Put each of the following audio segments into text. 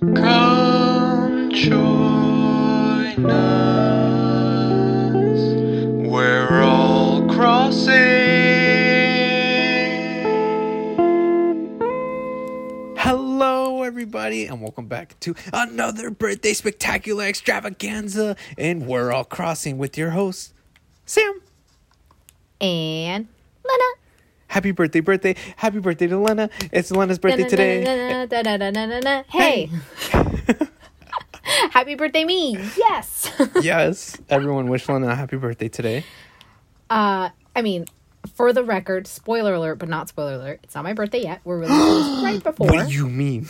Come join us. We're all crossing. Hello, everybody, and welcome back to another birthday spectacular extravaganza. And we're all crossing with your host, Sam. and Lena. Happy birthday, birthday. Happy birthday to Lena. It's Lena's birthday today. Hey. happy birthday, me. Yes. yes. Everyone wish Lena a happy birthday today. Uh, I mean, for the record, spoiler alert, but not spoiler alert. It's not my birthday yet. We're really right before. What do you mean?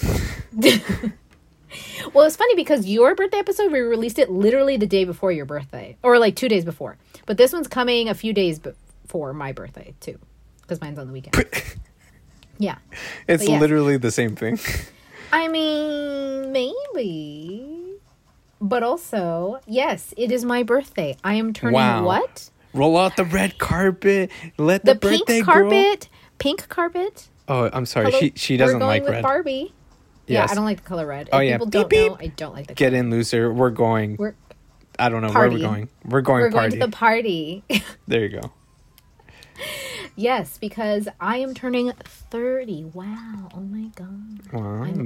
well, it's funny because your birthday episode we released it literally the day before your birthday, or like two days before. But this one's coming a few days before my birthday too because mine's on the weekend. yeah. It's yes. literally the same thing. I mean, maybe. But also, yes, it is my birthday. I am turning Wow. what? Roll out the red carpet. Let the, The pink carpet. Pink carpet. Oh, I'm sorry. Hello, She she doesn't we're going like with red. Barbie. Yeah, I don't like the color red. Oh, if yeah. people Beep, don't beep. know, I don't like the Get color. in, loser. We're going. We're I don't know where we're going. We're going we're party. going to the party. there you go. Yes, because I am turning 30. Wow. Oh my god. Well, I'm.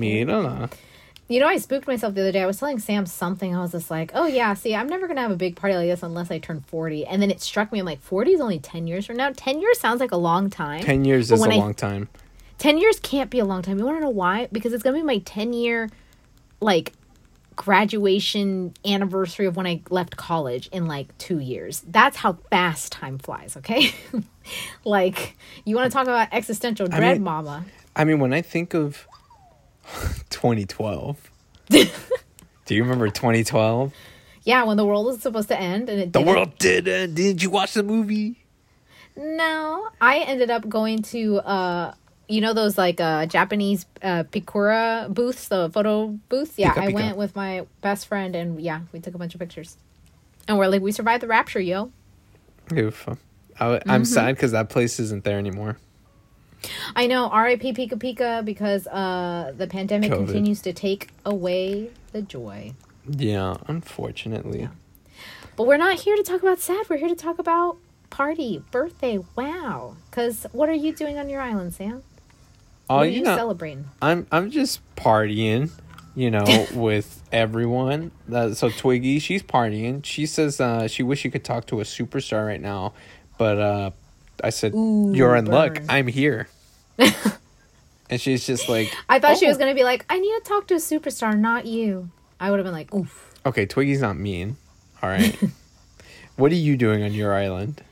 You know, I spooked myself the other day. I was telling Sam something. I was just like, oh, yeah, see, I'm never going to have a big party like this unless I turn 40. And then it struck me. I'm like, 40 is only 10 years from now. 10 years sounds like a long time. Ten years is a long time. 10 years can't be a long time. You want to know why? Because it's going to be my 10 year, like, graduation anniversary of when I left college in like two years. That's how fast time flies, okay? like, you want to talk about existential dread, mean- mama. I mean, when I think of 2012, do you remember 2012? Yeah, when the world was supposed to end and it The didn't. world did. Uh, Didn't you watch the movie? No, I ended up going to uh you know those like uh Japanese uh Purikura booths, the photo booths? Yeah, Pika I went with my best friend and yeah, we took a bunch of pictures. And we're like we survived the rapture, yo. Oof. I, Mm-hmm. I'm sad because that place isn't there anymore. I know RIP Pika Pika because uh the pandemic COVID. continues to take away the joy. Yeah, unfortunately. But we're not here to talk about sad. We're here to talk about party, birthday. Wow. Cuz what are you doing on your island, Sam? Oh, what are you you know, celebrating? I'm I'm just partying, you know, with everyone. Uh, so Twiggy, she's partying. She says uh, she wish she could talk to a superstar right now, but uh, I said, Ooh, "You're in luck. I'm here." and she's just like, I thought she was "Oh." going to be like, I need to talk to a superstar, not you. I would have been like, oof. Okay, Twiggy's not mean. All right. what are you doing on your island?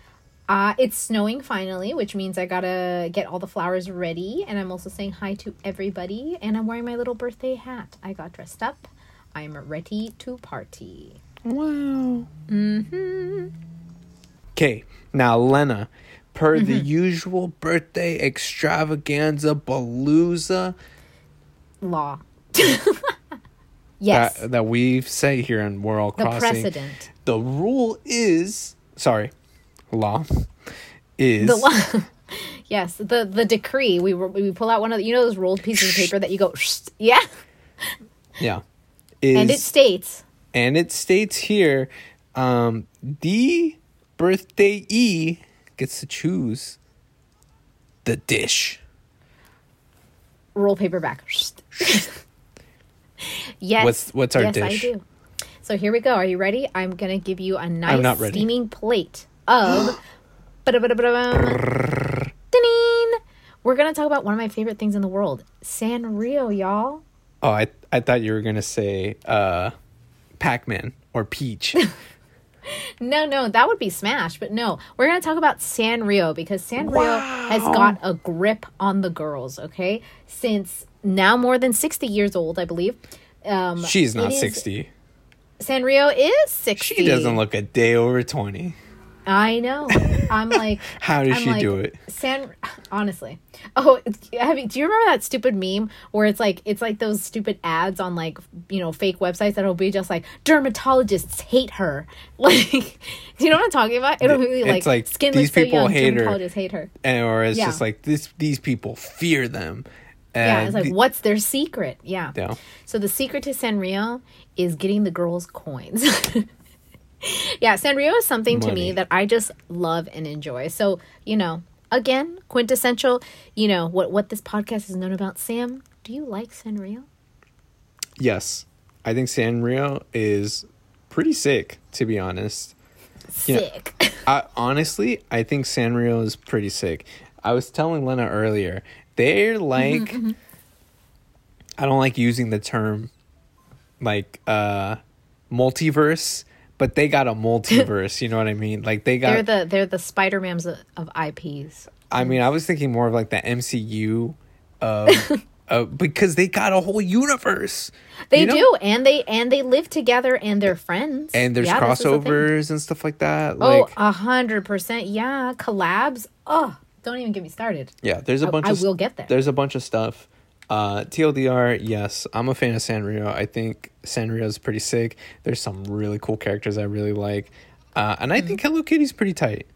Uh, it's snowing finally, which means I gotta get all the flowers ready. And I'm also saying hi to everybody. And I'm wearing my little birthday hat. I got dressed up. I'm ready to party. Wow. Mm-hmm. Okay, now Lena, per the Mm-hmm. usual birthday extravaganza balooza Law. yes. that, that we say here in World the Crossing, precedent. the rule is sorry, law is The law. yes. The the decree. We we pull out one of the, you know those rolled pieces of paper that you go yeah, yeah is and it states and it states here, um, the birthday e gets to choose the dish. roll paper back. yes. What's- what's our yes, dish? I do. So here we go. Are you ready? I'm gonna give you a nice steaming plate of. We're gonna talk about one of my favorite things in the world, Sanrio, y'all. Oh, I I thought you were gonna say uh, Pac Man or Peach. No, no, that would be Smash, but no, we're gonna talk about Sanrio because Sanrio has got a grip on the girls. Okay, since now more than sixty years old, I believe. Um, She's not it is- sixty. Sanrio is sixty. She doesn't look a day over twenty. I know. I'm like, How does I'm she like, do it? San, honestly. Oh, have you, do you remember that stupid meme where it's like it's like those stupid ads on like you know fake websites that'll be just like dermatologists hate her. Like, do you know what I'm talking about? It'll be It's like, like, skin these looks so people young, hate her. dermatologists hate her. And or it's Yeah. just like this. These people fear them, yeah, it's like what's their secret? Yeah. Yeah. So the secret to Sanrio is getting the girls coins. yeah, Sanrio is something to me that I just love and enjoy. So, you know, again, quintessential, you know, what what this podcast is known about. Sam, do you like Sanrio? Yes, I think Sanrio is pretty sick. To be honest. Sick. I, honestly, I think Sanrio is pretty sick. I was telling Lena earlier, they're like, Mm-hmm, I don't like using the term like uh multiverse, but they got a multiverse. you know what I mean? Like they got. they're the they're the Spider-Mans of, of IPs. I mean, I was thinking more of like the MCU of. Uh, because they got a whole universe. They you know? do, and they and they live together, and they're friends. and there's Yeah, this is the thing. crossovers and stuff like that. Oh, Like, a hundred percent. Yeah, collabs. Oh, don't even get me started. yeah, there's a I- bunch. I of will get there. There's a bunch of stuff. Uh, TLDR, yes, I'm a fan of Sanrio. I think Sanrio is pretty sick. There's some really cool characters I really like, uh, and I Mm-hmm. think Hello Kitty's pretty tight.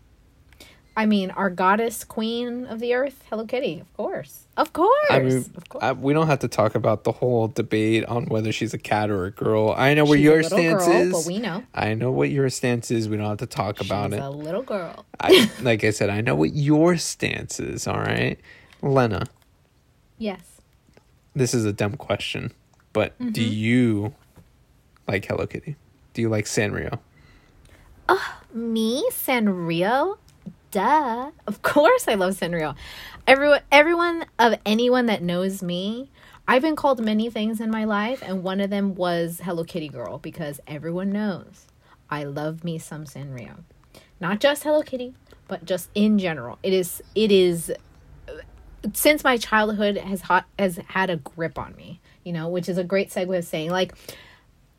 I mean, our goddess queen of the earth, Hello Kitty, of course, of course, I mean, of course. I, we don't have to talk about the whole debate on whether she's a cat or a girl. I know where She's a your stance girl, is. but we know. I know what your stance is. We don't have to talk about She's it. a little girl. I, like I said, I know what your stance is. All right, Lena. Yes. This is a dumb question, but do Mm-hmm. you like Hello Kitty? Do you like Sanrio? Oh, me, Sanrio? Duh. Of course I love Sanrio. Everyone everyone of anyone that knows me, I've been called many things in my life, and one of them was Hello Kitty Girl because everyone knows I love me some Sanrio. Not just Hello Kitty, but just in general. It is it is since my childhood has hot has had a grip on me, you know, which is a great segue of saying like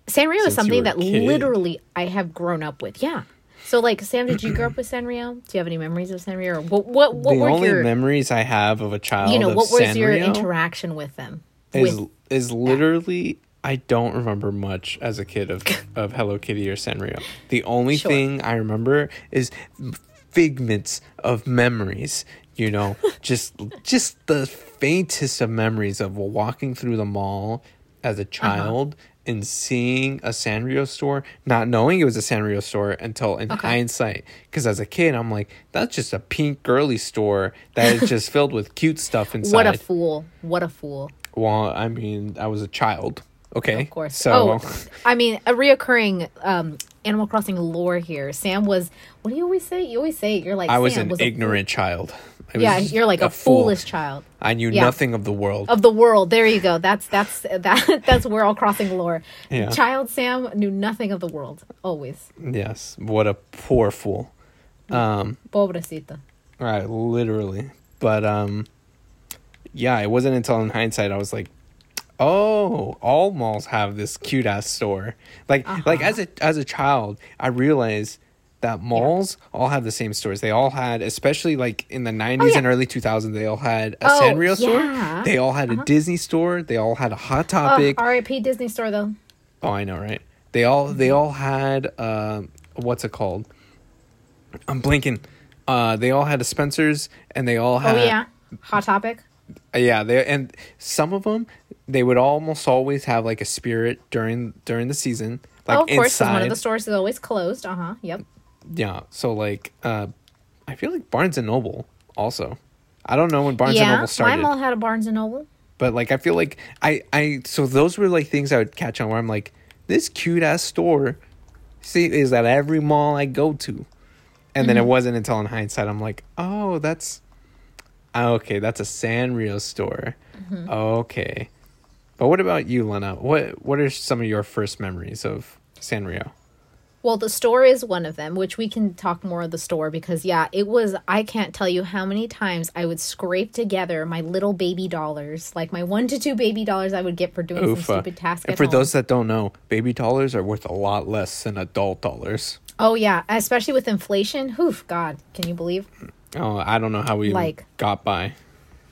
Sanrio Since is something that literally I have grown up with. Yeah. So like Sam, did you grow up with Sanrio? Do you have any memories of Sanrio? Or what what what the were only your memories I have of a child you know what was your interaction with them? is with is literally I don't remember much as a kid of of Hello Kitty or Sanrio. The only Sure. thing I remember is figments of memories. You know, just just the faintest of memories of walking through the mall as a Uh-huh. child and seeing a Sanrio store, not knowing it was a Sanrio store until in Okay. hindsight. Because as a kid, I'm like, that's just a pink girly store that is just filled with cute stuff inside. what a fool! What a fool! Well, I mean, I was a child. Okay. Of course. So oh, I mean, a reoccurring um, Animal Crossing lore here. Sam was. What do you always say? You always say you're like. I was an was a fool. ignorant child. Yeah, you're like a, fool. foolish child I knew yeah. nothing of the world. of the world. There you go. That's that's that that's World Crossing lore. Yeah. Child Sam knew nothing of the world. Always. yes. What a poor fool. Um, Pobrecita. right, literally. But um yeah, it wasn't until in hindsight I was like, "Oh, all malls have this cute ass store." Like like Uh-huh. as a as a child, I realized that malls all have the same stores. They all had, especially like in the 90s Oh, yeah. and early 2000s, they all had a Oh, Sanrio yeah. Uh-huh. store. They all had a Disney store. They all had a Hot Oh, Topic. R.I.P. Disney Store though. Oh, I know, right? They all they Mm-hmm. all had um what's it called? I'm blinking. Uh they all had a Spencer's and they all had Oh yeah. Hot Topic. Yeah, they and some of them they would almost always have like a spirit during during the season like oh, of course, inside. one of the stores is always closed. Uh huh. Yep. yeah, so like uh I feel like Barnes and Noble also. I don't know when Barnes and yeah, Noble my started. mall had a Barnes and Noble. But like I feel like I I so those were like things I would catch on where I'm like this cute ass store see is at every mall I go to. And then it wasn't until in hindsight I'm like, "Oh, that's okay, that's a Sanrio store." Okay. But what about you, Lena? What what are some of your first memories of Sanrio? Well, the store is one of them, which we can talk more of the store because, yeah, it was. I can't tell you how many times I would scrape together my little baby dollars, like my one to two baby dollars I would get for doing some Oof. uh, stupid task. And for home. those that don't know, baby dollars are worth a lot less than adult dollars. oh yeah, especially with inflation. Oof, God, can you believe? Oh, I don't know how we Like- got by.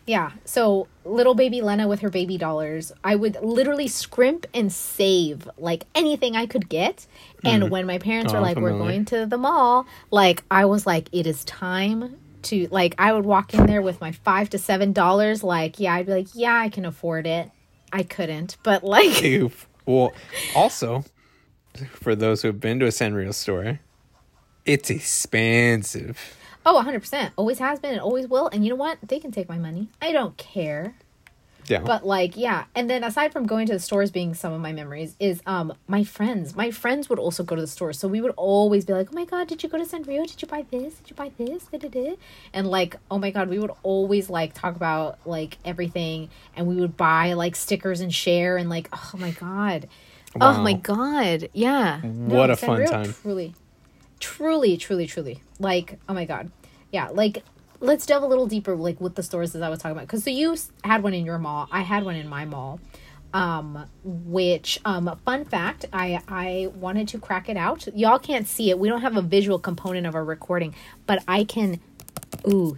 Yeah. So little baby Lena with her baby dollars, I would literally scrimp and save like anything I could get. And hmm. when my parents were Oh, like, "We're going to the mall," like I was like, "It is time to like I would walk in there with my five to seven dollars. Like, yeah, I'd be like, yeah, I can afford it. I couldn't, but like. Well, also, for those who have been to a Sanrio store, it's expensive. Oh, 100%. Always has been and always will. And you know what? They can take my money. I don't care. Yeah. But like, yeah. And then aside from going to the stores being some of my memories is um my friends. My friends would also go to the stores. So we would always be like, "Oh my god, did you go to Sanrio? Did you buy this? Did you buy this?" Da-da-da." And like, "Oh my god, we would always like talk about like everything and we would buy like stickers and share and like, "Oh my god." Oh my god. Yeah. What a fun time. Truly. Truly, truly, truly. Like, oh my god. Yeah, like let's delve a little deeper like with the stores as I was talking about cuz so you had one in your mall, I had one in my mall. Um which um fun fact, I I wanted to crack it out. Y'all can't see it. We don't have a visual component of our recording, but I can ooh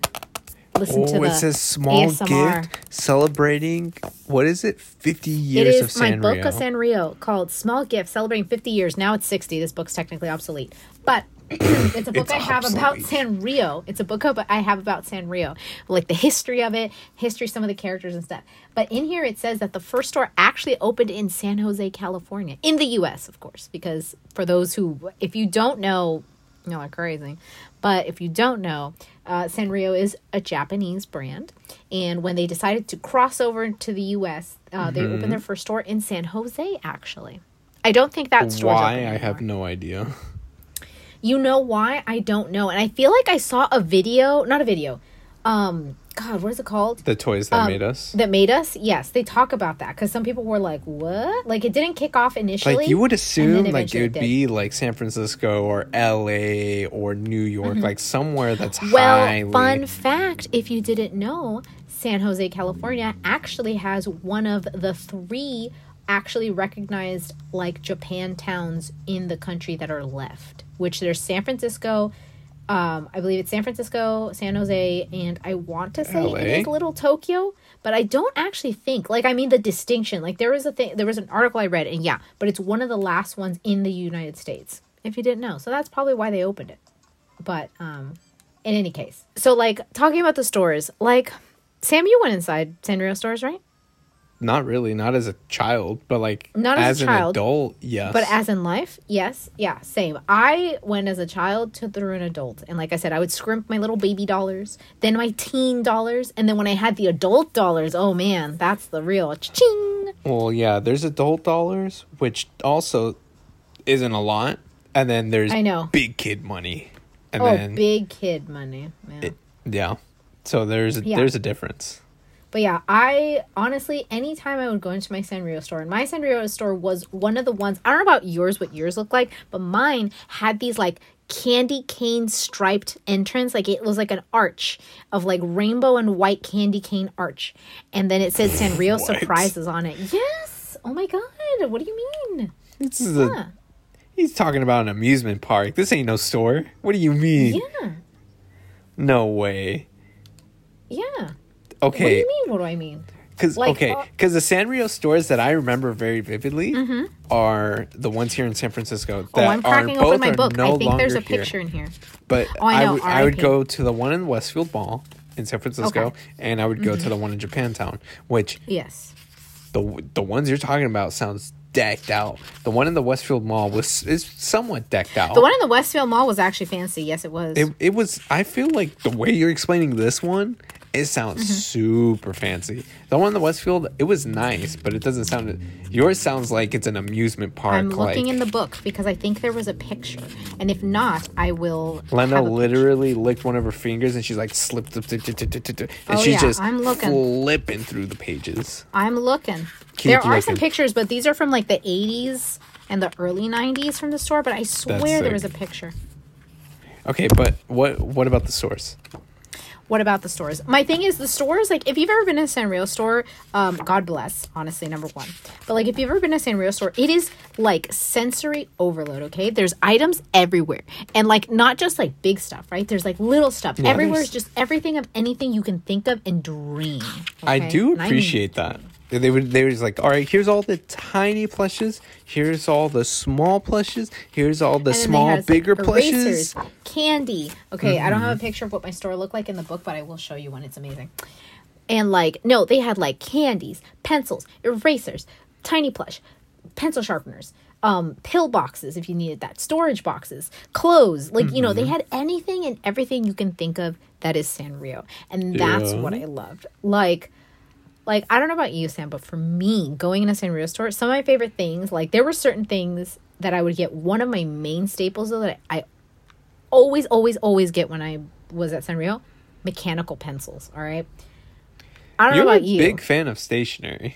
listen to Oh, the it says small ASMR. gift celebrating. What is it? Fifty It years is of my Sanrio. book of Sanrio called Small Gift celebrating 50 years. Now it's 60. This book's technically obsolete. But it's a book It's I have about. Sanrio. It's a book I have about Sanrio. Like the history of it, history, some of the characters and stuff. But in here it says that the first store actually opened in San Jose, California. In the US, of course. Because for those who, if you don't know, y'all are crazy. But if you don't know, uh, Sanrio is a Japanese brand. And when they decided to cross over to the US, uh, they Mm-hmm. opened their first store in San Jose, actually. I don't think that store's Why? I have no idea. You know why? I don't know. And I feel like I saw a video, not a video. Um, God, what is it called? The toys that Um, made us. That made us? Yes, they talk about that because some people were like, "What?" Like it didn't kick off initially. Like you would assume, like it would did. be like San Francisco or L.A. or New York, like somewhere that's Mm-hmm. Well, highly. fun fact if you didn't know, San Jose, California actually has one of the three actually recognized like Japan towns in the country that are left, which there's San Francisco. Um, I believe it's San Francisco, San Jose, and I want to say LA? it is Little Tokyo, but I don't actually think like I mean the distinction. Like there was a thing, there was an article I read, and yeah, but it's one of the last ones in the United States. If you didn't know, so that's probably why they opened it. But um, in any case, so like talking about the stores, like Sam, you went inside Sanrio stores, right? Not really, not as a child, but like Not as a an child, adult, yes. But as in life, yes, yeah, same. I went as a child to through an adult, and like I said, I would scrimp my little baby dollars, then my teen dollars, and then when I had the adult dollars, oh man, that's the real ching. well, yeah, there's adult dollars, which also isn't a lot, and then there's I know. big kid money, and Oh, then big kid money, man. it, yeah. So there's a, Yeah. there's a difference. But yeah, I honestly, anytime I would go into my Sanrio store, and my Sanrio store was one of the ones, I don't know about yours, what yours looked like, but mine had these like candy cane striped entrance. Like it was like an arch of like rainbow and white candy cane arch. And then it said Sanrio surprises on it. Yes. Oh my God. What do you mean? This is a he's talking about an amusement park. This ain't no store. What do you mean? Yeah. No way. Yeah. What do you mean? What do I mean? because Like, okay, uh, because the Sanrio stores that I remember very vividly are the ones here in San Francisco. Mm-hmm. Oh, That I'm cracking are, open my book. No I think there's a longer here. picture in here. But Oh, I I know, would I would go to the one in Westfield Mall in San Francisco, Okay. Mm-hmm. and I would go to the one in Japantown. Which Yes. the the ones you're talking about sounds decked out. The one in the Westfield Mall was is somewhat decked out. The one in the Westfield Mall was actually fancy. Yes, it was. it, it was. I feel like the way you're explaining this one, it sounds Mm-hmm. super fancy. The one in the Westfield, it was nice, but it doesn't sound. Yours sounds like it's an amusement park. I'm looking like, in the book because I think there was a picture, and if not, I will. Lena literally licked one of her fingers and she's like slipped, and Oh, she's yeah, just I'm looking. flipping through the pages. I'm looking. Keep there are some pictures, but these are from like the 80s and the early 90s from the store. But I swear there was a picture. Okay, but what what about the source? What about the stores? My thing is the stores, like if you've ever been to a Sanrio store, um, God bless, honestly, number one. But like if you've ever been to a Sanrio store, it is like sensory overload, okay? There's items everywhere. And like not just like big stuff, right? There's like little stuff. everywhere is just everything of anything you can think of and dream. I okay? do And mean- appreciate that. They would they were just like, all right, here's all the tiny plushes, here's all the small plushes, here's all the And then they small like, bigger erasers, plushes. candy. Okay, I don't Mm-hmm. have a picture of what my store looked like in the book, but I will show you one. It's amazing. And like, no, they had like candies, pencils, erasers, tiny plush, pencil sharpeners, um, pill boxes if you needed that, storage boxes, clothes. Like, you know, Mm-hmm. they had anything and everything you can think of that is Sanrio. And that's Yeah. what I loved. Like, like I don't know about you, Sam, but for me, going in a Sanrio store, some of my favorite things, like there were certain things that I would get. One of my main staples though that I always, always, always get when I was at Sanrio, mechanical pencils. All right. I don't You're know about you. big fan of stationery.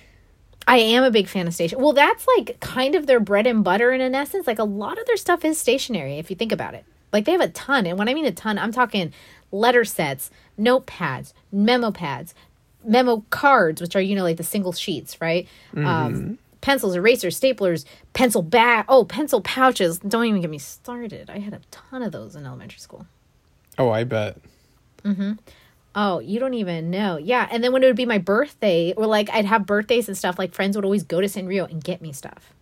I am a big fan of station. Well, that's like kind of their bread and butter in an essence. Like a lot of their stuff is stationary if you think about it. Like they have a ton, and when I mean a ton, I'm talking letter sets, notepads, memo pads, memo cards, which are you know like the single sheets, right? Um, pencils, erasers, staplers, pencil bag. Oh, pencil pouches. Don't even get me started. I had a ton of those in elementary school. Oh, I bet. Mm-hmm. oh, you don't even know. Yeah. And then when it would be my birthday, or like I'd have birthdays and stuff, like friends would always go to Sanrio and get me stuff.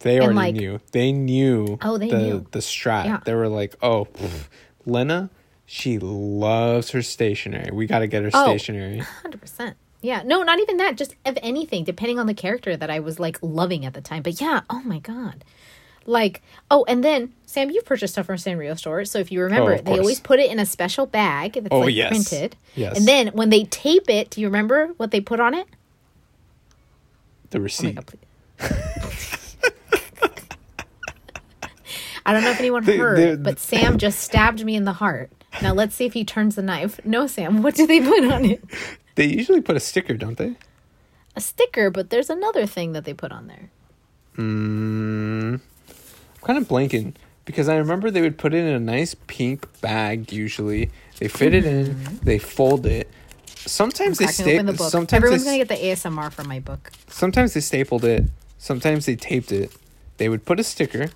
They already like- knew. They knew. Oh, they the, knew. the strat. Yeah. They were like, "Oh, pff, Lena, she loves her stationery. We got to get her Oh. stationery." Hundred percent. Yeah. No, not even that. Just of anything, depending on the character that I was like loving at the time. But yeah. Oh my god. Like oh, and then Sam, you've purchased stuff from Sanrio store. So if you remember, Oh, they always put it in a special bag that's Oh, like yes. printed. Yes. And then when they tape it, do you remember what they put on it? The Oh receipt. God. I don't know if anyone heard, they- but Sam just stabbed me in the heart. Now let's see if he turns the knife. No, Sam, what do they put on it? they usually put a sticker, don't they? A sticker, but there's another thing that they put on there. Mm, I'm kind of blanking because I remember they would put it in a nice pink bag. Usually, they fit it in, they fold it. Sometimes they the staple. book. Sometimes Everyone's they, gonna get the ASMR from my book. sometimes they stapled it. Sometimes they taped it. They would put a sticker.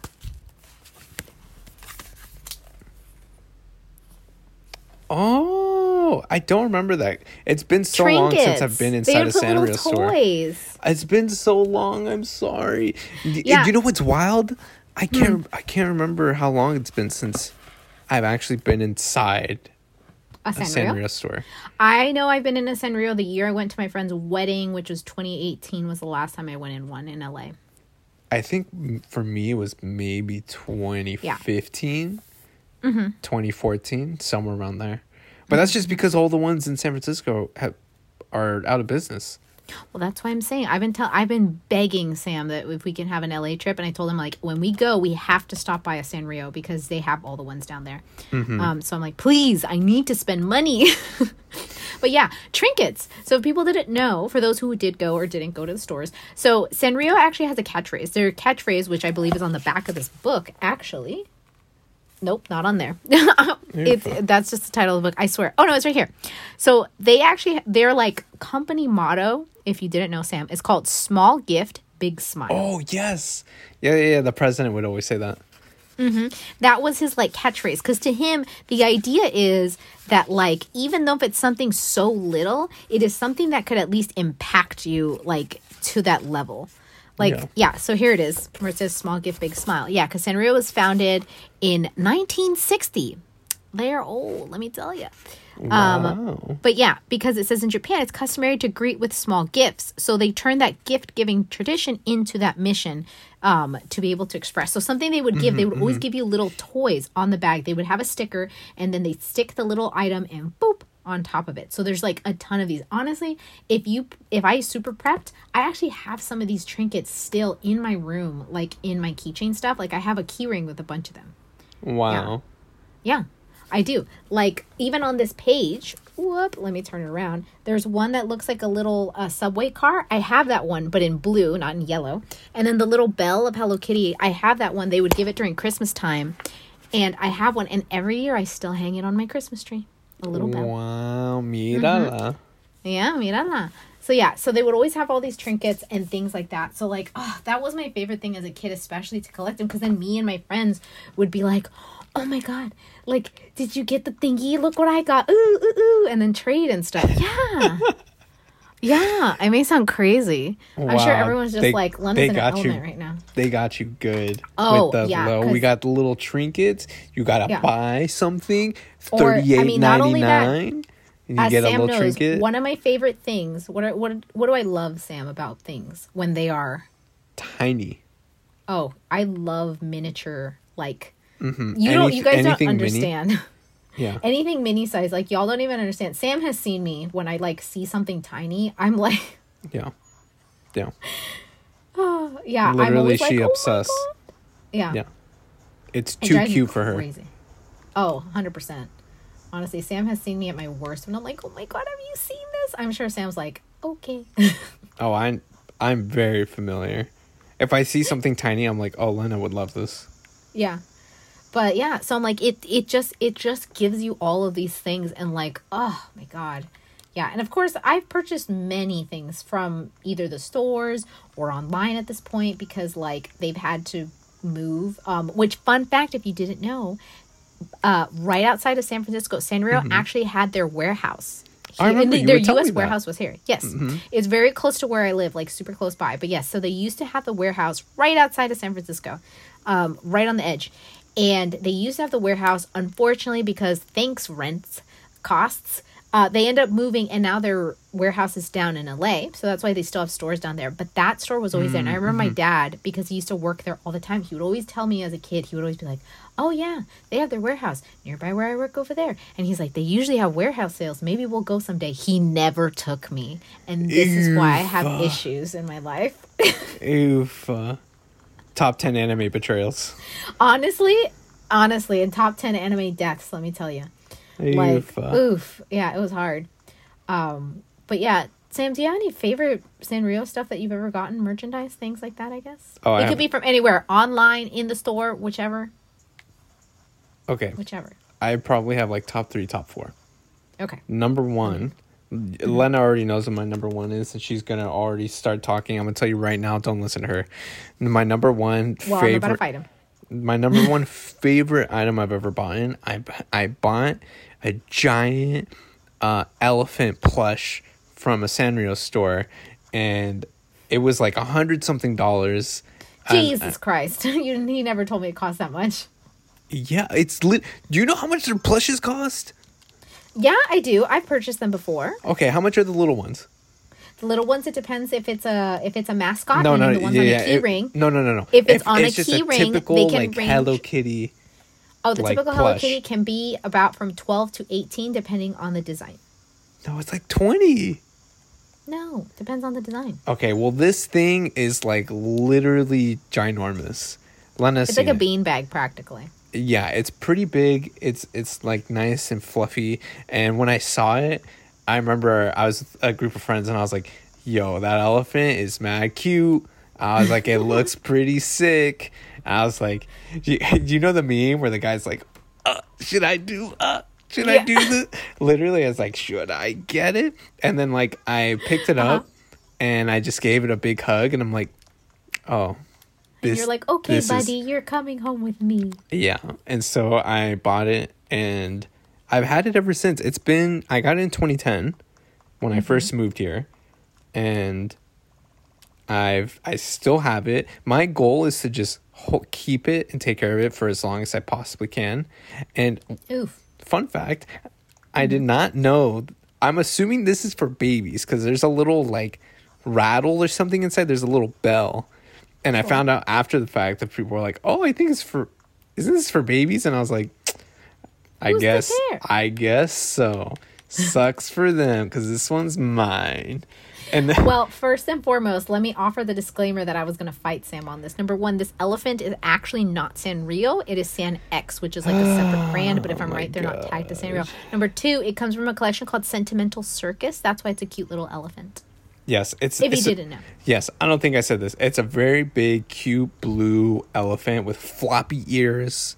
Oh, I don't remember that. It's been so long since I've been inside a would put little Sanrio store. toys. It's been so long. I'm sorry. Yeah. Hmm. You know what's wild? I can't. I can't remember how long it's been since I've actually been inside A Sanrio. Sanrio store. I know I've been in a Sanrio the year I went to my friend's wedding, which was 2018, was the last time I went in one in LA. I think for me it was maybe 2015, 2014, somewhere around there. But that's just because all the ones in San Francisco have are out of business. Well, that's why I'm saying I've been tell I've been begging Sam that if we can have an LA trip, and I told him like when we go, we have to stop by a Sanrio because they have all the ones down there. Um, so I'm like, please, I need to spend money. but yeah, trinkets. So if people didn't know, for those who did go or didn't go to the stores, so Sanrio actually has a catchphrase. Their catchphrase, which I believe is on the back of this book, actually. Nope, not on there. it's that's just the title of the book. I swear. Oh no, it's right here. So they actually their like company motto, if you didn't know, Sam, is called "Small Gift, Big Smile." Oh yes, yeah, yeah. yeah. The president would always say that. Mm-hmm. That was his like catchphrase because to him the idea is that like even though if it's something so little, it is something that could at least impact you like to that level. Like Yeah. yeah, so here it is where it says "Small Gift, Big Smile." Yeah, because Sanrio was founded in 1960. They're old, let me tell you. Um, wow. But yeah, because it says in Japan it's customary to greet with small gifts. So they turned that gift giving tradition into that mission um, to be able to express. So something they would give, they mm-hmm, would always mm-hmm. give you little toys on the bag. They would have a sticker and then they'd stick the little item and boop on top of it. So there's like a ton of these. Honestly, if you if I super prepped, I actually have some of these trinkets still in my room, like in my keychain stuff. Like I have a key ring with a bunch of them. Wow. Yeah, I do. Like even on this page, whoop, let me turn it around. There's one that looks like a little uh, subway car. I have that one, but in blue, not in yellow. And then the little bell of Hello Kitty, I have that one. They would give it during Christmas time, and I have one. And every year I still hang it on my Christmas tree. A little bell. Wow. Mm-hmm. Mírala. Yeah, mírala. So yeah, so they would always have all these trinkets and things like that. So like, oh, that was my favorite thing as a kid, especially to collect them, because then me and my friends would be like, "Oh my god, like, did you get the thingy? Look what I got! Ooh, ooh, ooh!" And then trade and stuff. Yeah, Yeah, I may sound crazy. I'm sure everyone's just they- like they Lena's got you. right now. They got you good. Oh, with the yeah, low. We got the little trinkets. You gotta Yeah. buy something. Or, I mean, ninety nine. And you As get a Sam little knows, trinket. one of my favorite things. What are, what what do I love, Sam, about things when they are? Tiny. Oh, I love miniature. Like Mhm. you don't. You guys don't understand. Yeah. anything mini size like y'all don't even understand sam has seen me when i like see something tiny i'm like Yeah. Yeah. Oh, yeah i'm Literally, she like, obsessed. oh yeah Yeah. It's too me cute for her. crazy. oh 100% honestly sam has seen me at my worst when i'm like oh my god have you seen this i'm sure sam's like okay Oh, I'm I'm very familiar. If I see something tiny, I'm like, oh, Lena would love this. yeah but yeah so i'm like it it just it just gives you all of these things and like oh my god yeah and of course i've purchased many things from either the stores or online at this point because like they've had to move um which fun fact if you didn't know uh right outside of san francisco sanrio actually had their warehouse Mm-hmm. I remember and you their us me that. Mm-hmm. warehouse was here yes it's very close to where i live like super close by but yes so they used to have the warehouse right outside of san francisco um, right on the edge and they used to have the warehouse unfortunately because thanks rents costs uh, they end up moving and now their warehouse is down in la so that's why they still have stores down there. But that store was always there and i remember my dad because he used to work there all the time he would always tell me as a kid he would always be like oh yeah they have their warehouse nearby where i work over there. And he's like they usually have warehouse sales. Maybe we'll go someday. He never took me and this is why i have issues in my life. Oof. Top ten anime betrayals. honestly honestly in top 10 anime deaths let me tell you like Oof. uh, oof. Yeah it was hard. Um but yeah sam do you have any favorite sanrio stuff that you've ever gotten? Merchandise things like that i guess? Oh, I it have- could be from anywhere online in the store whichever. Okay. whichever. I probably have like top three, top four. okay. Number one, Lena already knows what my number one is, and she's gonna already start talking. I'm gonna tell you right now, don't listen to her. My number one well i'm about to favorite, fight him my number one favorite item I've ever bought. In, I I bought a giant uh, elephant plush from a Sanrio store, and it was like a hundred something dollars. And, jesus christ you, he never told me it cost that much yeah, it's lit. Do you know how much their plushes cost? Yeah i do i've purchased them before Okay, how much are the little ones? the little ones it depends if it's a if it's a mascot No, and no, the ones yeah, on the key it- ring No, no, no, no. If it's on a just key ring, they can like range- Hello Kitty. oh the like typical hello plush. kitty can be about from 12 to 18 depending on the design No, it's like twenty. No, depends on the design. Okay, well, this thing is like literally ginormous. Lena's It's like a it. beanbag practically. Yeah, it's pretty big. It's it's like nice and fluffy. And when I saw it, I remember I was a group of friends and I was like, "Yo, that elephant is mad cute." I was like, "It looks pretty sick." I was like, "Do you, know the meme where the guy's like, uh, should I do uh should I do this?" Literally, I was like, "Should I get it?" And then like I picked it Uh-huh. up and I just gave it a big hug and I'm like, "Oh." And you're like, okay, this is- buddy, you're coming home with me. yeah. And so I bought it and I've had it ever since. It's been I got it in 2010 when I mm-hmm. first moved here and I've I still have it. My goal is to just ho- keep it and take care of it for as long as I possibly can. And Oof. fun fact, I did mm-hmm. not know I'm assuming this is for babies cuz there's a little like rattle or something inside. There's a little bell. And I found out after the fact that people were like, "Oh, I think it's for isn't this for babies?" And I was like, "I Who's guess? I guess so. Sucks for them cuz this one's mine." And then, Well, first and foremost, let me offer the disclaimer that I was going to fight Sam on this. Number one, this elephant is actually not Sanrio. It is San X, which is like a separate oh brand. But if I'm Oh right, they're not tagged to Sanrio. Number two, it comes from a collection called Sentimental Circus. That's why it's a cute little elephant. Yes, it's If you a- didn't know. Yes, I don't think I said this. It's a very big, cute blue elephant with floppy ears,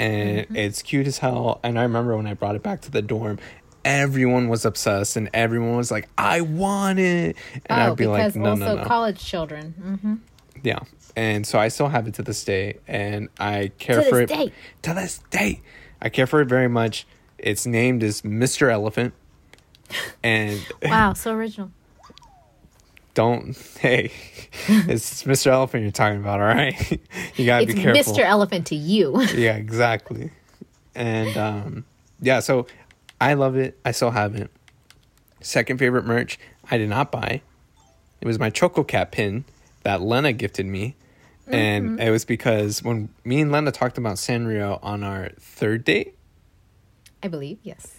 and Mm-hmm. it's cute as hell. And I remember when I brought it back to the dorm, everyone was obsessed, and everyone was like, "I want it," and oh, I'd be like, "No, also no, no." college children. hmm yeah, and so I still have it to this day, and I care To for it day. to this day. I care for it very much. It's named as Mister Elephant, and Wow, so original. Don't. Hey, it's Mr. Elephant you're talking about, all right? you gotta It's be careful. Mr. Elephant to you. yeah, exactly. And um, yeah, so I love it. I still have it. Second favorite merch I did not buy. It was my Choco Cat pin that Lena gifted me. And it was because when me and Lena talked about Sanrio on our third date, I believe, yes.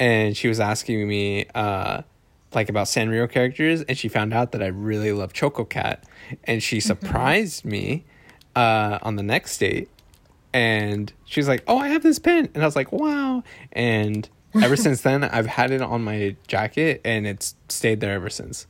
and she was asking me uh like about Sanrio characters and she found out that I really love Choco Cat and she surprised me uh on the next date and she was like, "Oh, I have this pin." And I was like, "Wow." And ever since then I've had it on my jacket and it's stayed there ever since.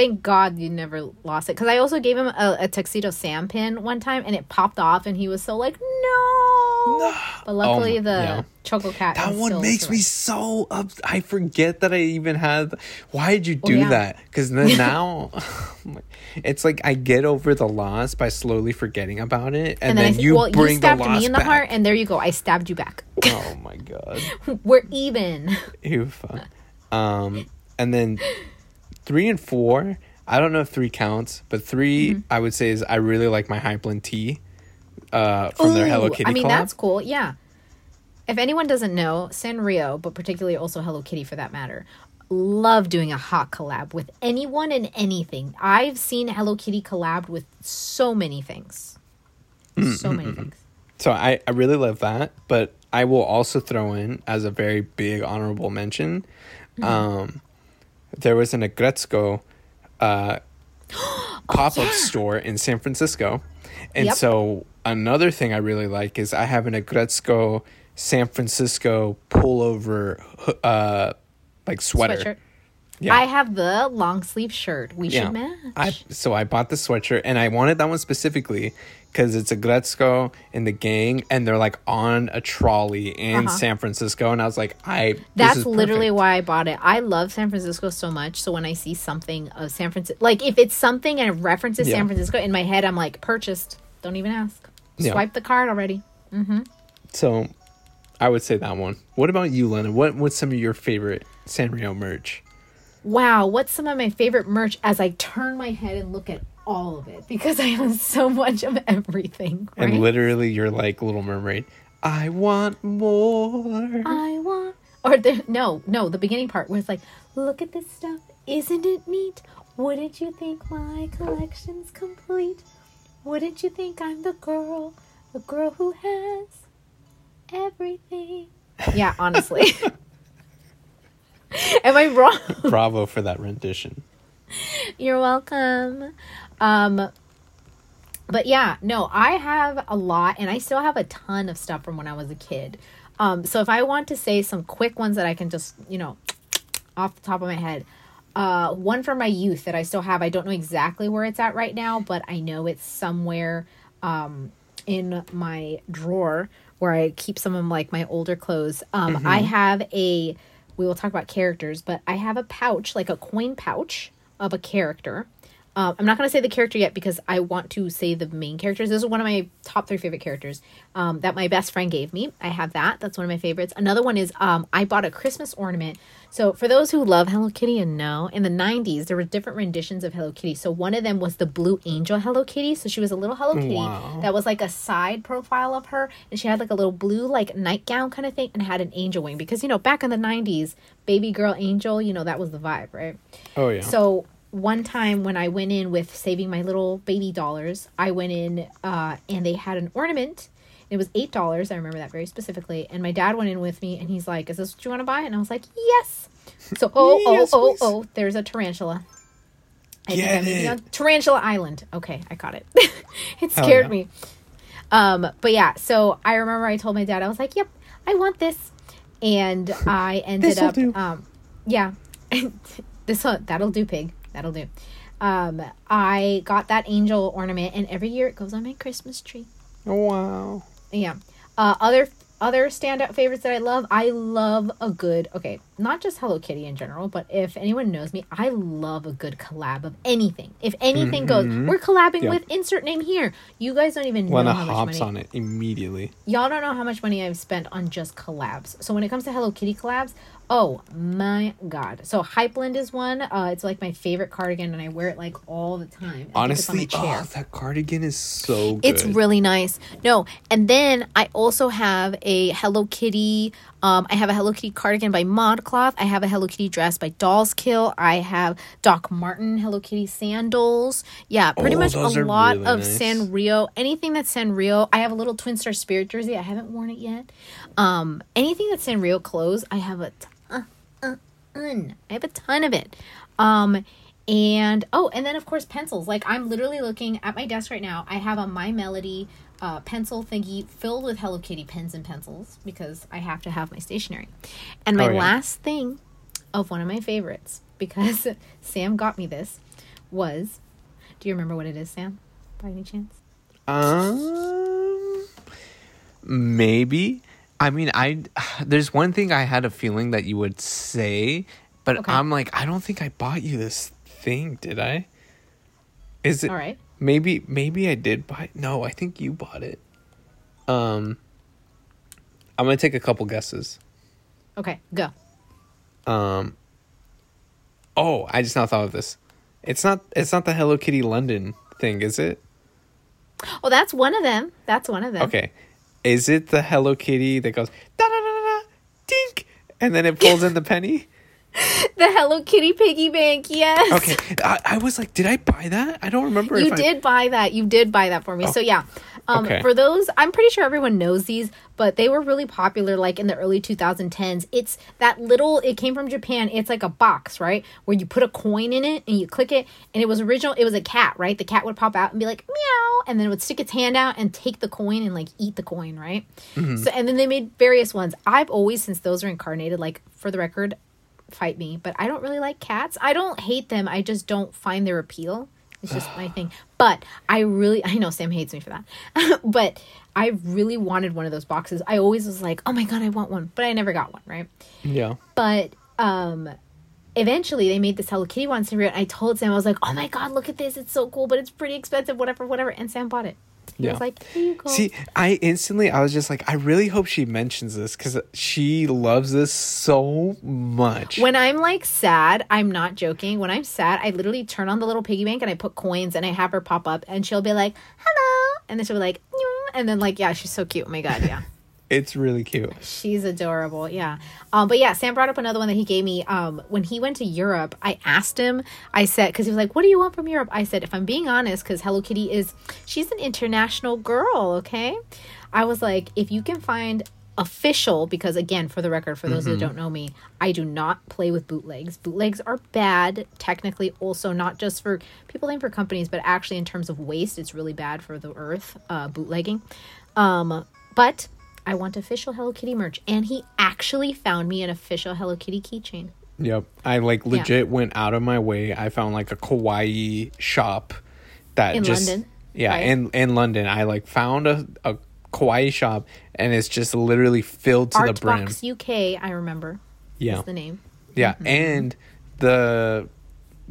Thank God you never lost it. Because I also gave him a, a Tuxedo Sam pin one time and it popped off and he was so like, no. But luckily Oh, the yeah. Choco Cat. That is one still makes me so up. I forget that I even had. Why did you do yeah. that? Because then now, it's like I get over the loss by slowly forgetting about it, and, And then, then, I, you well, bring you stabbed the loss me in the back. heart, and there you go. I stabbed you back. oh my god, We're even. Oof. Um, and then three and four. I don't know if three counts, but 3 Mm-hmm. I would say is I really like my Hypland tee. Uh, from their Hello Ooh, Kitty I mean, collab. that's cool. Yeah. If anyone doesn't know, Sanrio, but particularly also Hello Kitty for that matter, love doing a hot collab with anyone and anything. I've seen Hello Kitty collabed with so many things. Mm, So many things. So I, I really love that, but I will also throw in as a very big honorable mention. Mm-hmm. Um, there was an Aggretsuko uh, pop up store in San Francisco, and Yep. so another thing I really like is I have an Aggretsuko San Francisco pullover uh, like sweater. Sweatshirt. Yeah. I have the long sleeve shirt. We should match. I so I bought the sweatshirt and I wanted that one specifically because it's Aggretsuko in the gang and they're like on a trolley in Uh-huh. San Francisco and I was like I this That's literally why I bought it. I love San Francisco so much. So when I see something of San Francisco, like if it's something and it references Yeah. San Francisco in my head, I'm like, purchased. Don't even ask. Yeah. Swipe the card already. so I would say that one. What about you, Lena? What what's some of your favorite Sanrio merch? Wow, what's some of my favorite merch as I turn my head and look at all of it because I have so much of everything. Right? And literally you're like Little Mermaid. I want more. I want, or the no, no, the beginning part was like, look at this stuff, isn't it neat? Wouldn't you think my collection's complete? Wouldn't you think I'm the girl, the girl who has everything? Yeah, honestly. Am I wrong? Bravo for that rendition. You're welcome. Um but yeah, no, I have a lot and I still have a ton of stuff from when I was a kid. Um so if I want to say some quick ones that I can just, you know, off the top of my head. Uh one from my youth that I still have. I don't know exactly where it's at right now, but I know it's somewhere um in my drawer where I keep some of like my older clothes. Um I have a we will talk about characters, but I have a pouch, like a coin pouch of a character. Um, I'm not going to say the character yet because I want to say the main characters. This is one of my top three favorite characters um, that my best friend gave me. I have that. That's one of my favorites. Another one is um, I bought a Christmas ornament. So for those who love Hello Kitty and know, in the 90s there were different renditions of Hello Kitty. So one of them was the Blue Angel Hello Kitty. So she was a little Hello Kitty Wow. that was like a side profile of her, and she had like a little blue like nightgown kind of thing, and had an angel wing because you know back in the 90s, baby girl angel, you know that was the vibe, right? Oh yeah. So one time when I went in with saving my little baby dollars, I went in uh, and they had an ornament. It was eight dollars. I remember that very specifically. And my dad went in with me, and he's like, "Is this what you want to buy?" And I was like, "Yes." So oh oh Yes, oh please. oh, there's a tarantula. I Get it. on Tarantula Island. Okay, I caught it. it scared yeah. me. Um, but yeah, so I remember I told my dad, I was like, "Yep, I want this," and I ended up, um, yeah, this that'll do, pig. That'll do. Um, I got that angel ornament, and every year it goes on my Christmas tree. oh wow. Yeah. Uh, other other standout favorites that I love. I love a good. Okay, not just Hello Kitty in general, but if anyone knows me, I love a good collab of anything. If anything goes, we're collabing Mm-hmm. Yeah. with insert name here. You guys don't even know Lena how much money. on it immediately. Y'all don't know how much money I've spent on just collabs. So when it comes to Hello Kitty collabs, oh my god! So Hypland is one. Uh, it's like my favorite cardigan, and I wear it like all the time. I Honestly, oh, that cardigan is so good. It's really nice. No, and then I also have a Hello Kitty. Um, I have a Hello Kitty cardigan by ModCloth. I have a Hello Kitty dress by Dolls Kill. I have Doc Martin Hello Kitty sandals. Yeah, pretty Oh, much a lot really of nice. Sanrio. Anything that's Sanrio. I have a little Twin Star Spirit jersey. I haven't worn it yet. Um, anything that's Sanrio clothes, I have a ton. I have a ton of it. Um, and oh, and then of course pencils. Like I'm literally looking at my desk right now. I have a My Melody uh, pencil thingy filled with Hello Kitty pens and pencils because I have to have my stationery. And my Oh, yeah. last thing of one of my favorites because Sam got me this was. Do you remember what it is, Sam? By any chance? Um, maybe. I mean, I there's one thing I had a feeling that you would say, but Okay. I'm like, I don't think I bought you this thing, did I? Is it? All right. Maybe, maybe I did buy. No, I think you bought it. Um, I'm gonna take a couple guesses. Okay, go. Um. Oh, I just now thought of this. It's not. It's not the Hello Kitty London thing, is it? Oh, that's one of them. That's one of them. Okay. Is it the Hello Kitty that goes da da da da dink and then it pulls in the penny? The Hello Kitty piggy bank. Yes. Okay. I, I was like, did I buy that? I don't remember You if I did buy that. You did buy that for me. Oh. So yeah. Um, Okay. For those, I'm pretty sure everyone knows these, but they were really popular like in the early 2010s. It's that little, it came from Japan. It's like a box, right? Where you put a coin in it and you click it. And it was original, it was a cat, right? The cat would pop out and be like, meow. And then it would stick its hand out and take the coin and like eat the coin, right? So, and then they made various ones. I've always, since those are incarnated, like for the record, fight me, but I don't really like cats. I don't hate them. I just don't find their appeal. It's just my thing. But I really, I know Sam hates me for that. but I really wanted one of those boxes. I always was like, oh my God, I want one. But I never got one, right? Yeah. But um eventually they made this Hello Kitty one cereal. And I told Sam, I was like, oh my God, look at this. It's so cool, but it's pretty expensive, whatever, whatever. And Sam bought it. Yeah. like, here you go. See, I instantly I was just like, I really hope she mentions this because she loves this so much. When I'm like sad, I'm not joking. When I'm sad, I literally turn on the little piggy bank and I put coins and I have her pop up and she'll be like, hello. And then she'll be like, "Nyeh." and then like, yeah, she's so cute. Oh my God. Yeah. It's really cute. she's adorable. Yeah. Um, but yeah, Sam brought up another one that he gave me. Um, when he went to Europe, I asked him, I said, because he was like, what do you want from Europe? I said, if I'm being honest, because Hello Kitty is, she's an international girl. Okay. I was like, if you can find official because again for the record for those that don't know me i do not play with bootlegs bootlegs are bad technically also not just for people playing for companies but actually in terms of waste it's really bad for the earth uh, bootlegging um but i want official hello kitty merch and he actually found me an official hello kitty keychain Yep. I like legit went out of my way. I found like a kawaii shop that In just London, Yeah, right? in in London. I like found a, a kawaii shop and it's just literally filled to the brim. artbox uk i remember Yeah. is the name Yeah, Mm-hmm. and the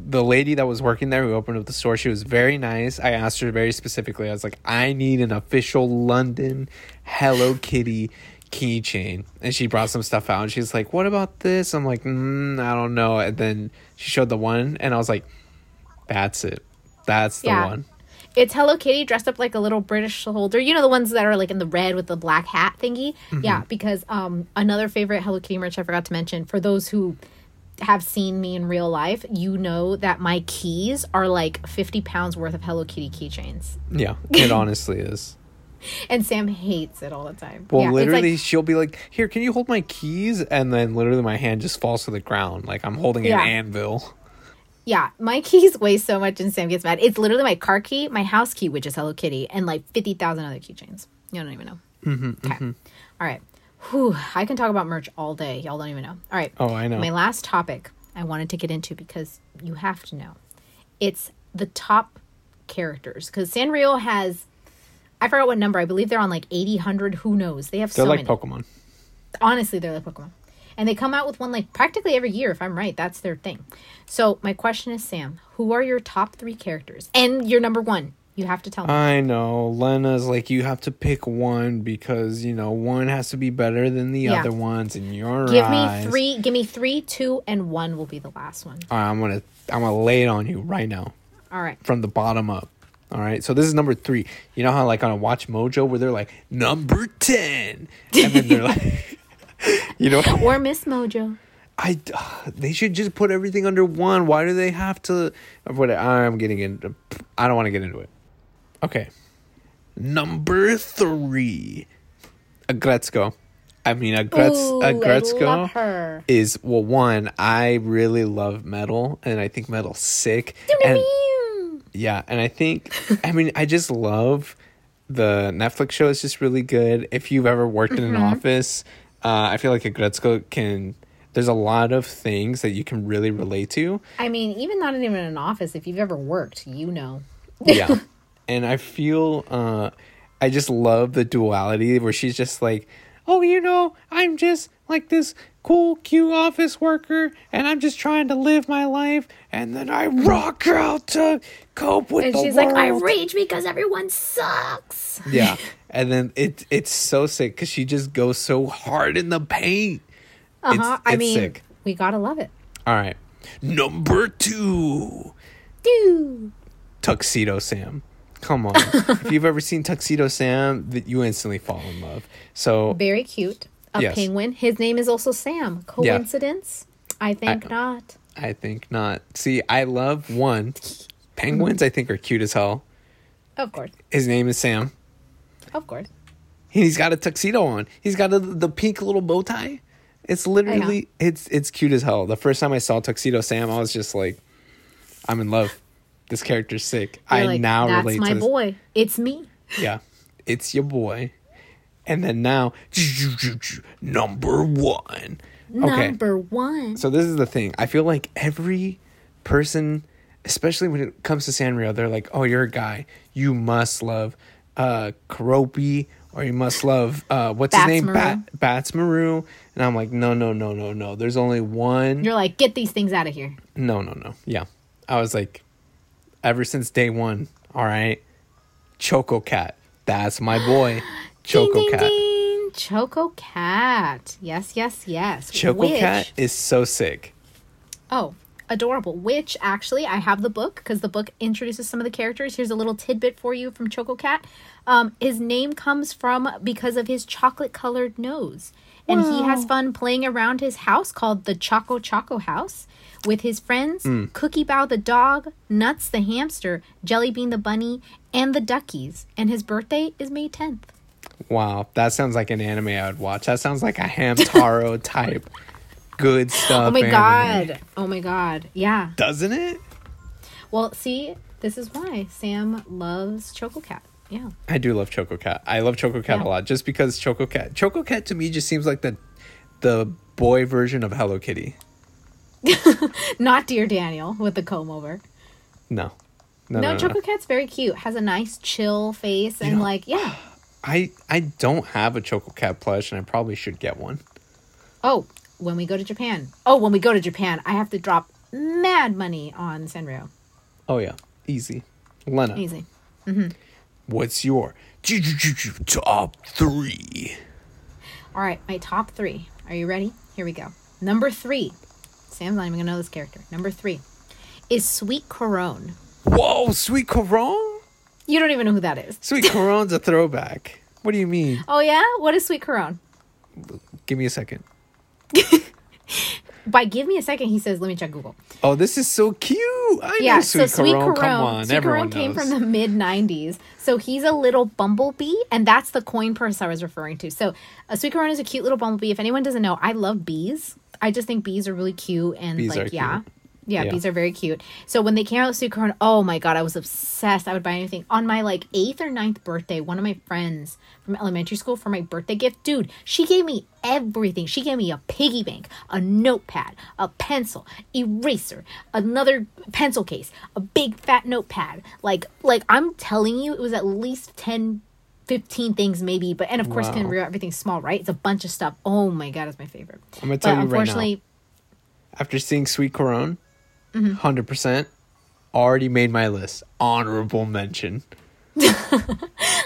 the lady that was working there who opened up the store, she was very nice. I asked her very specifically. I was like, "I need an official London Hello Kitty keychain," and she brought some stuff out. And she's like, "What about this?" I'm like, mm, "I don't know." And then she showed the one, and I was like, "That's it. That's the Yeah. one." It's Hello Kitty dressed up like a little British soldier. You know the ones that are like in the red with the black hat thingy. Mm-hmm. Yeah, because um another favorite Hello Kitty merch I forgot to mention for those who have seen me in real life, you know that my keys are like 50 pounds worth of Hello Kitty keychains. Yeah, it honestly is. And Sam hates it all the time. Well, Yeah, literally, like- she'll be like, "Here, can you hold my keys?" And then literally, my hand just falls to the ground, like I'm holding Yeah. an anvil. yeah, my keys weigh so much and Sam gets mad. It's literally my car key, my house key, which is Hello Kitty, and like 50,000 other keychains. You don't even know. Mm-hmm, okay. All right. Whew, I can talk about merch all day. Y'all don't even know. All right. Oh, I know. My last topic I wanted to get into because you have to know. It's the top characters because Sanrio has I forgot what number. I believe they're on like 80, 100. Who knows? They have They're so like many. Pokemon. Honestly, they're like Pokemon. And they come out with one like practically every year, if I'm right. That's their thing. So my question is, Sam, who are your top three characters? And your number one. You have to tell me. I know. Lena's like you have to pick one because you know one has to be better than the Yeah. other ones in your give eyes. me three. Give me three, two, and one will be the last one. All right, I'm gonna I'm gonna lay it on you right now All right. from the bottom up. All right, so this is number three. You know how like on a WatchMojo where they're like number ten, and then they're like, you know, Or MsMojo. I they should just put everything under one. Why do they have to? What I'm getting into. I don't want to get into it. Okay, number three, Aggretsuko. I mean a Gretz Ooh, a I Gretzko love her. is well one. I really love metal, and I think metal's sick. And yeah, and I think I mean I just love the Netflix show. is just really good. If you've ever worked in an Mm-hmm. office, uh, I feel like Aggretsuko can. There's a lot of things that you can really relate to. I mean, even not even in an office. If you've ever worked, you know. Yeah, and I feel uh, I just love the duality where she's just like, oh, you know, I'm just like this cool, cute office worker, and I'm just trying to live my life, and then I rock out to cope with And the she's like, I rage because everyone sucks. Yeah, and then it it's so sick because she just goes so hard in the paint. Uh huh. It's- I mean, sick. we gotta love it. All right, number two, Dude. Tuxedo Sam. Come on, if you've ever seen Tuxedo Sam, that you instantly fall in love. So Very cute. A Yes. penguin. His name is also Sam. Coincidence? I think not. I think not. See, I love one. Penguins, I think, are cute as hell. Of course. His name is Sam. Of course. He's got a tuxedo on. He's got a, the pink little bow tie. It's literally it's it's cute as hell. The first time I saw Tuxedo Sam, I was just like, I'm in love. This character's sick. You're I like, now That's relate my to this. boy. It's me. Yeah, it's your boy. And then now, number one. Okay, Number one. so this is the thing. I feel like every person, especially when it comes to Sanrio, they're like, "Oh, you're a guy. You must love uh Keroppi or you must love uh what's his name? Badtz-Maru. Bat Badtz-Maru." And I'm like, "No, no, no, no, no. There's only one." You're like, get these things out of here. No, no, no. Yeah. I was like ever since day 1, all right. Choco Cat. That's my boy. Choco ding, ding, Cat. ding. Choco Cat. Yes, yes, yes. Choco Cat is so sick. Oh, adorable. Which actually, I have the book because the book introduces some of the characters. Here's a little tidbit for you from Choco Cat. Um, his name comes from because of his chocolate colored nose. And he has fun playing around his house called the Choco Choco House with his friends Cookie Bow the dog, Nuts the hamster, Jelly Bean the bunny, and the duckies. And his birthday is May 10th. Wow, that sounds like an anime I would watch. That sounds like a Hamtaro type good oh stuff. Oh my god. Oh my god. Yeah. Doesn't it? Well, see, this is why Sam loves Choco Cat. Yeah. I do love Choco Cat. I love Choco Cat Yeah. a lot just because Choco Cat Choco Cat to me just seems like the the boy version of Hello Kitty. Not Dear Daniel with the comb over. No. No, No, no, Choco no. Cat's very cute. Has a nice chill face and know- like yeah. I I don't have a Choco Cat plush and I probably should get one. Oh, when we go to Japan. Oh, when we go to Japan, I have to drop mad money on Sanrio. Oh yeah, easy. Lena, Easy. Mm-hmm. what's your top three? All right, my top three. Are you ready? Here we go. Number three. Sam's not even gonna know this character. Number three is Sweet Corone. Whoa, Sweet Corone? You don't even know who that is. Sweet Corone's a throwback. What do you mean? Oh yeah, what is Sweet Corone? Give me a second. By give me a second, he says, "Let me check Google." Oh, this is so cute. I Yeah, know so Sweet Sweet Corone. Corone, Come on, Sweet everyone came knows. from the mid '90s. So he's a little bumblebee, and that's the coin purse I was referring to. So a Sweet Corone is a cute little bumblebee. If anyone doesn't know, I love bees. I just think bees are really cute, and Bees like yeah. cute. Yeah, Yeah. bees are very cute. So when they came out with Sweet Corone, oh my god, I was obsessed. I would buy anything. On my like eighth or ninth birthday, one of my friends from elementary school for my birthday gift, dude, she gave me everything. She gave me a piggy bank, a notepad, a pencil, eraser, another pencil case, a big fat notepad. Like like I'm telling you, it was at least 10 15 things maybe, but and of course Wow. Sanrio everything's small, right? It's a bunch of stuff. Oh my god, it's my favorite. I'm gonna But tell you right now. unfortunately, After seeing Sweet Corone. 100 percent already made my list. Honorable mention.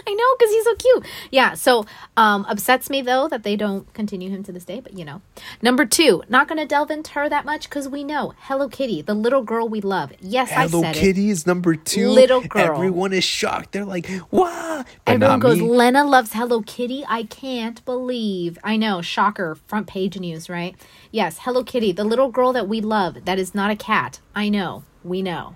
I know because he's so cute. Yeah. So um upsets me though that they don't continue him to this day, but you know. Number two, not gonna delve into her that much because we know Hello Kitty, the little girl we love. Yes, I Hello said it. Kitty is number two. Little girl. Everyone is shocked. They're like, "Wow!" Everyone goes, me. Lena loves Hello Kitty. I can't believe. I know, shocker, front page news, right? Yes, Hello Kitty, the little girl that we love. That is not a cat. I know. We know.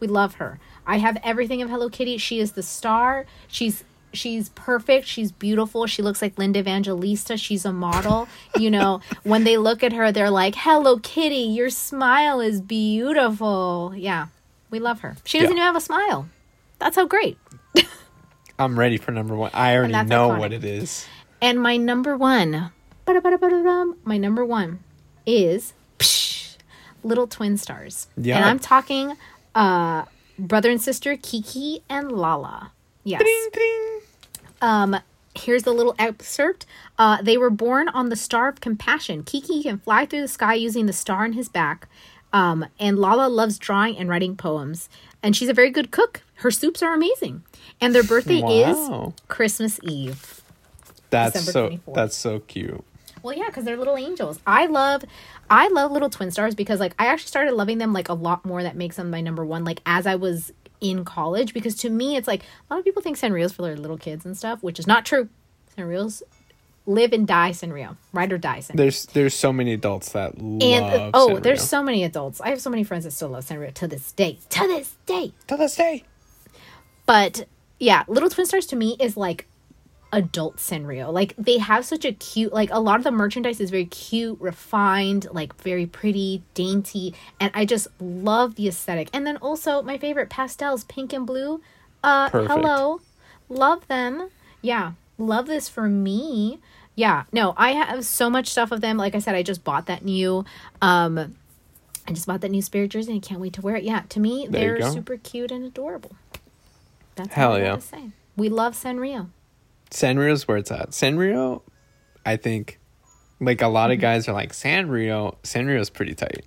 We love her. I have everything of Hello Kitty. She is the star. She's she's perfect. She's beautiful. She looks like Linda Evangelista. She's a model. you know, when they look at her, they're like, "Hello Kitty, your smile is beautiful." Yeah. We love her. She doesn't Yeah. even have a smile. That's how great. I'm ready for number one. I already know iconic. what it is. And my number one, my number one is psh, Little Twin Stars. Yeah. And I'm talking uh, brother and sister Kiki and Lala. Yes. Ding, ding. Um, here's a little excerpt. Uh, they were born on the star of compassion. Kiki can fly through the sky using the star on his back. Um, and Lala loves drawing and writing poems. And she's a very good cook. Her soups are amazing. And their birthday Wow. is Christmas Eve. That's December so 24th. that's so cute. Well, yeah, because they're little angels. I love, I love little twin stars because like I actually started loving them like a lot more. That makes them my number one. Like as I was in college, because to me it's like a lot of people think Sanrio's for their little kids and stuff, which is not true. Sanrio's live and die Sanrio, ride or die Sanrio. There's there's so many adults that and uh, oh, Sanrio. there's so many adults. I have so many friends that still love Sanrio to this day. To this day. to this day. But yeah, Little Twin Stars to me is like adult Sanrio. Like they have such a cute like a lot of the merchandise is very cute, refined, like very pretty, dainty, and I just love the aesthetic. And then also my favorite pastels, pink and blue. Uh Perfect. hello. Love them. Yeah, love this for me. Yeah, no, I have so much stuff of them. Like I said, I just bought that new um I just bought that new spirit jersey and I can't wait to wear it. Yeah, to me, There they're super cute and adorable. That's Hell yeah. We love Sanrio. Sanrio's where it's at. Sanrio, I think, like a lot of mm-hmm. guys are like Sanrio. Sanrio's pretty tight.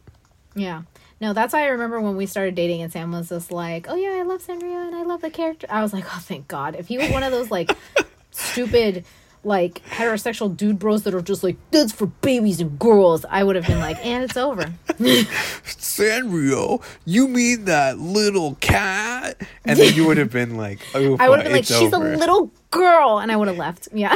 Yeah. No, that's why I remember when we started dating and Sam was just like, Oh yeah, I love Sanrio and I love the character. I was like, Oh thank God. If he was one of those like stupid like heterosexual dude bros that are just like, That's for babies and girls, I would have been like, and it's over. Sanrio, you mean that little cat? And then you would have been like, oh, I would have been like, She's over. a little girl and I would have left. Yeah.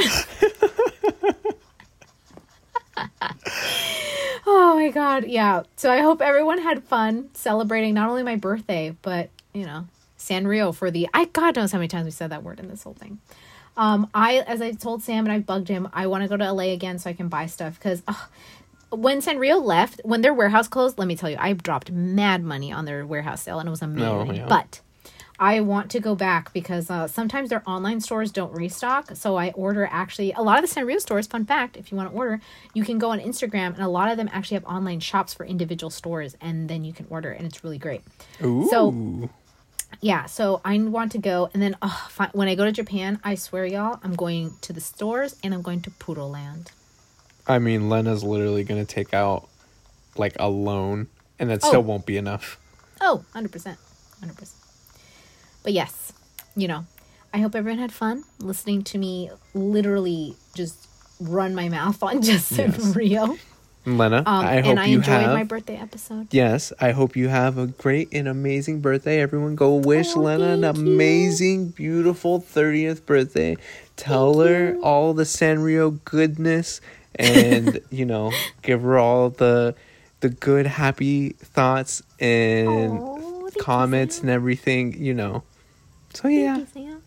oh my god, yeah. So I hope everyone had fun celebrating not only my birthday, but you know, Sanrio for the I God knows how many times we said that word in this whole thing. Um, I as I told Sam and I bugged him, I want to go to LA again so I can buy stuff because when Sanrio left, when their warehouse closed, let me tell you, I dropped mad money on their warehouse sale and it was amazing. yeah. But I want to go back because uh, sometimes their online stores don't restock. So I order actually a lot of the Sanrio stores. Fun fact: if you want to order, you can go on Instagram, and a lot of them actually have online shops for individual stores, and then you can order, and it's really great. Ooh. So- Yeah, so I want to go, and then oh, when I go to Japan, I swear, y'all, I'm going to the stores and I'm going to Puroland. I mean, Lena's literally gonna take out like a loan, and that Oh. still won't be enough. Oh, 100%. 100%. But yes, you know, I hope everyone had fun listening to me literally just run my mouth on Justin Yes. Rio. Lena, Um, I hope and I you enjoyed have. my birthday episode. Yes, I hope you have a great and amazing birthday. Everyone go wish Oh, Lena an thank you. amazing, beautiful 30th birthday. Tell her all the Sanrio goodness and, you know, give her all the the good happy thoughts and Aw, thank you, comments and everything, you know. So Thank yeah, you,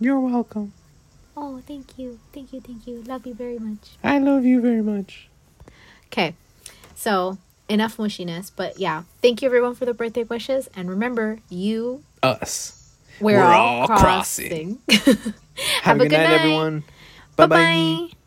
you're welcome. Oh, thank you. Thank you. Thank you. Love you very much. I love you very much. Okay. So, enough mushiness. But yeah, thank you everyone for the birthday wishes. And remember, you, Us. we're, We're all, all crossing. Have, a good, night, everyone. Bye Bye bye. bye.